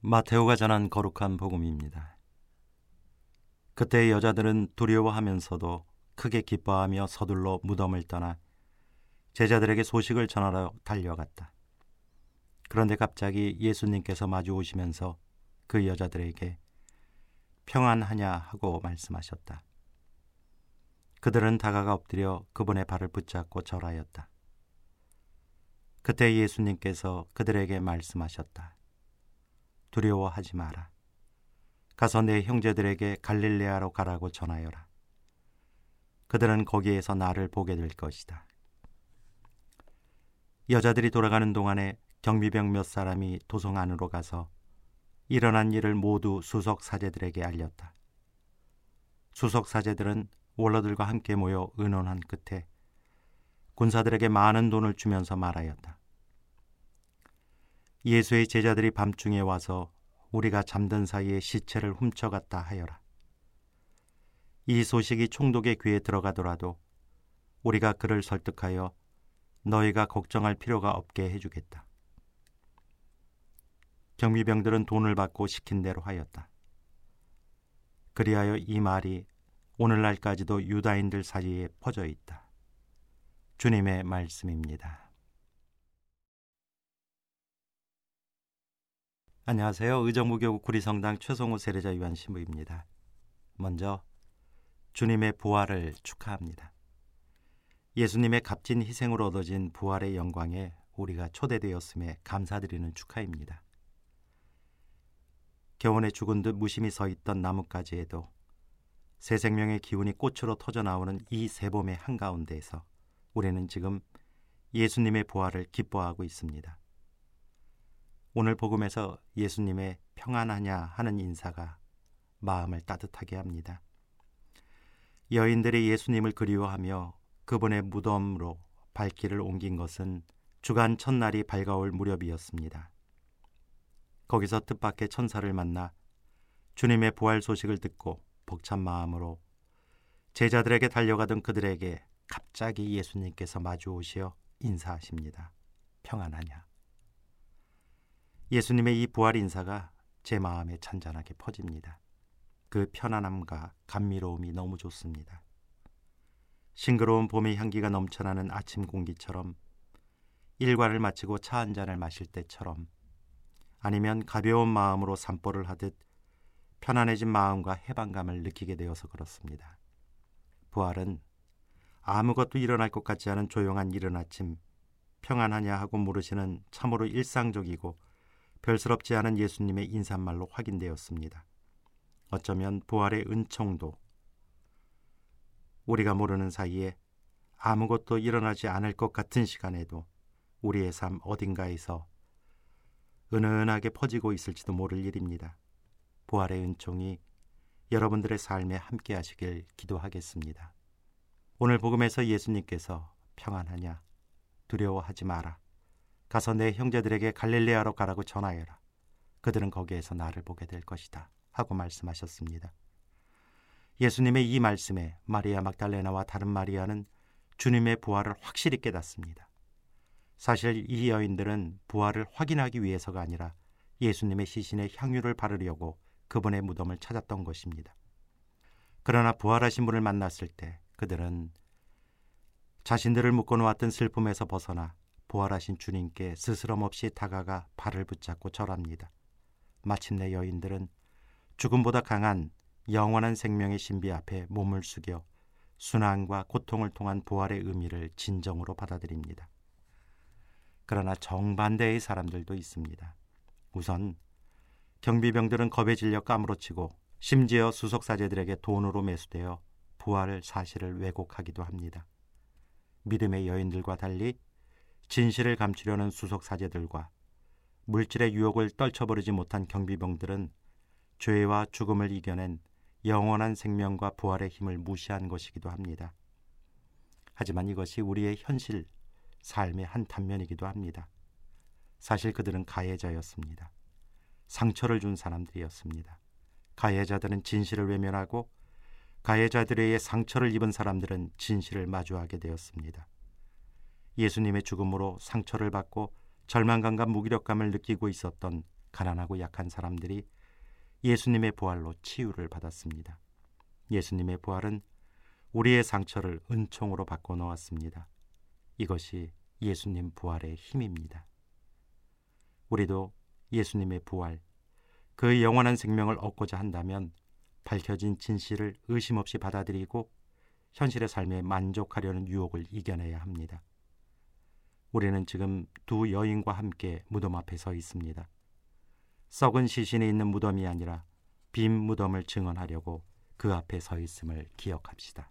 마테오가 전한 거룩한 복음입니다. 그때 여자들은 두려워하면서도 크게 기뻐하며 서둘러 무덤을 떠나 제자들에게 소식을 전하러 달려갔다. 그런데 갑자기 예수님께서 마주 오시면서 그 여자들에게 평안하냐 하고 말씀하셨다. 그들은 다가가 엎드려 그분의 발을 붙잡고 절하였다. 그때 예수님께서 그들에게 말씀하셨다. 두려워하지 마라. 가서 내 형제들에게 갈릴레아로 가라고 전하여라. 그들은 거기에서 나를 보게 될 것이다. 여자들이 돌아가는 동안에 경비병 몇 사람이 도성 안으로 가서 일어난 일을 모두 수석 사제들에게 알렸다. 수석 사제들은 원로들과 함께 모여 의논한 끝에 군사들에게 많은 돈을 주면서 말하였다. 예수의 제자들이 밤중에 와서 우리가 잠든 사이에 시체를 훔쳐갔다 하여라. 이 소식이 총독의 귀에 들어가더라도 우리가 그를 설득하여 너희가 걱정할 필요가 없게 해주겠다. 경비병들은 돈을 받고 시킨 대로 하였다. 그리하여 이 말이 오늘날까지도 유다인들 사이에 퍼져 있다. 주님의 말씀입니다. 안녕하세요. 의정부교구 구리성당 최성호 세례자 유한 신부입니다. 먼저 주님의 부활을 축하합니다. 예수님의 값진 희생으로 얻어진 부활의 영광에 우리가 초대되었음에 감사드리는 축하입니다. 겨원에 죽은 듯 무심히 서 있던 나뭇가지에도 새 생명의 기운이 꽃으로 터져 나오는 이 세봄의 한가운데에서 우리는 지금 예수님의 부활을 기뻐하고 있습니다. 오늘 복음에서 예수님의 평안하냐 하는 인사가 마음을 따뜻하게 합니다. 여인들이 예수님을 그리워하며 그분의 무덤으로 발길을 옮긴 것은 주간 첫날이 밝아올 무렵이었습니다. 거기서 뜻밖의 천사를 만나 주님의 부활 소식을 듣고 벅찬 마음으로 제자들에게 달려가던 그들에게 갑자기 예수님께서 마주 오시어 인사하십니다. 평안하냐. 예수님의 이 부활 인사가 제 마음에 잔잔하게 퍼집니다. 그 편안함과 감미로움이 너무 좋습니다. 싱그러운 봄의 향기가 넘쳐나는 아침 공기처럼 일과를 마치고 차 한 잔을 마실 때처럼 아니면 가벼운 마음으로 산보를 하듯 편안해진 마음과 해방감을 느끼게 되어서 그렇습니다. 부활은 아무것도 일어날 것 같지 않은 조용한 이른 아침 평안하냐 하고 물으시는 참으로 일상적이고 별스럽지 않은 예수님의 인사말로 확인되었습니다. 어쩌면 부활의 은총도 우리가 모르는 사이에 아무것도 일어나지 않을 것 같은 시간에도 우리의 삶 어딘가에서 은은하게 퍼지고 있을지도 모를 일입니다. 부활의 은총이 여러분들의 삶에 함께 하시길 기도하겠습니다. 오늘 복음에서 예수님께서 평안하냐 두려워하지 마라 가서 내 형제들에게 갈릴레아로 가라고 전하여라 그들은 거기에서 나를 보게 될 것이다 하고 말씀하셨습니다. 예수님의 이 말씀에 마리아 막달레나와 다른 마리아는 주님의 부활을 확실히 깨닫습니다. 사실 이 여인들은 부활을 확인하기 위해서가 아니라 예수님의 시신에 향유를 바르려고 그분의 무덤을 찾았던 것입니다. 그러나 부활하신 분을 만났을 때 그들은 자신들을 묶어놓았던 슬픔에서 벗어나 부활하신 주님께 스스럼 없이 다가가 발을 붙잡고 절합니다. 마침내 여인들은 죽음보다 강한 영원한 생명의 신비 앞에 몸을 숙여 순환과 고통을 통한 부활의 의미를 진정으로 받아들입니다. 그러나 정반대의 사람들도 있습니다. 우선 경비병들은 겁에 질려 까무러치고 심지어 수석사제들에게 돈으로 매수되어 부활을 사실을 왜곡하기도 합니다. 믿음의 여인들과 달리 진실을 감추려는 수석사제들과 물질의 유혹을 떨쳐버리지 못한 경비병들은 죄와 죽음을 이겨낸 영원한 생명과 부활의 힘을 무시한 것이기도 합니다. 하지만 이것이 우리의 현실, 삶의 한 단면이기도 합니다. 사실 그들은 가해자였습니다. 상처를 준 사람들이었습니다. 가해자들은 진실을 외면하고 가해자들에 의해 상처를 입은 사람들은 진실을 마주하게 되었습니다. 예수님의 죽음으로 상처를 받고 절망감과 무기력감을 느끼고 있었던 가난하고 약한 사람들이 예수님의 부활로 치유를 받았습니다. 예수님의 부활은 우리의 상처를 은총으로 바꿔 놓았습니다. 이것이 예수님 부활의 힘입니다. 우리도 예수님의 부활, 그 영원한 생명을 얻고자 한다면 밝혀진 진실을 의심 없이 받아들이고 현실의 삶에 만족하려는 유혹을 이겨내야 합니다. 우리는 지금 두 여인과 함께 무덤 앞에 서 있습니다. 썩은 시신이 있는 무덤이 아니라 빈 무덤을 증언하려고 그 앞에 서 있음을 기억합시다.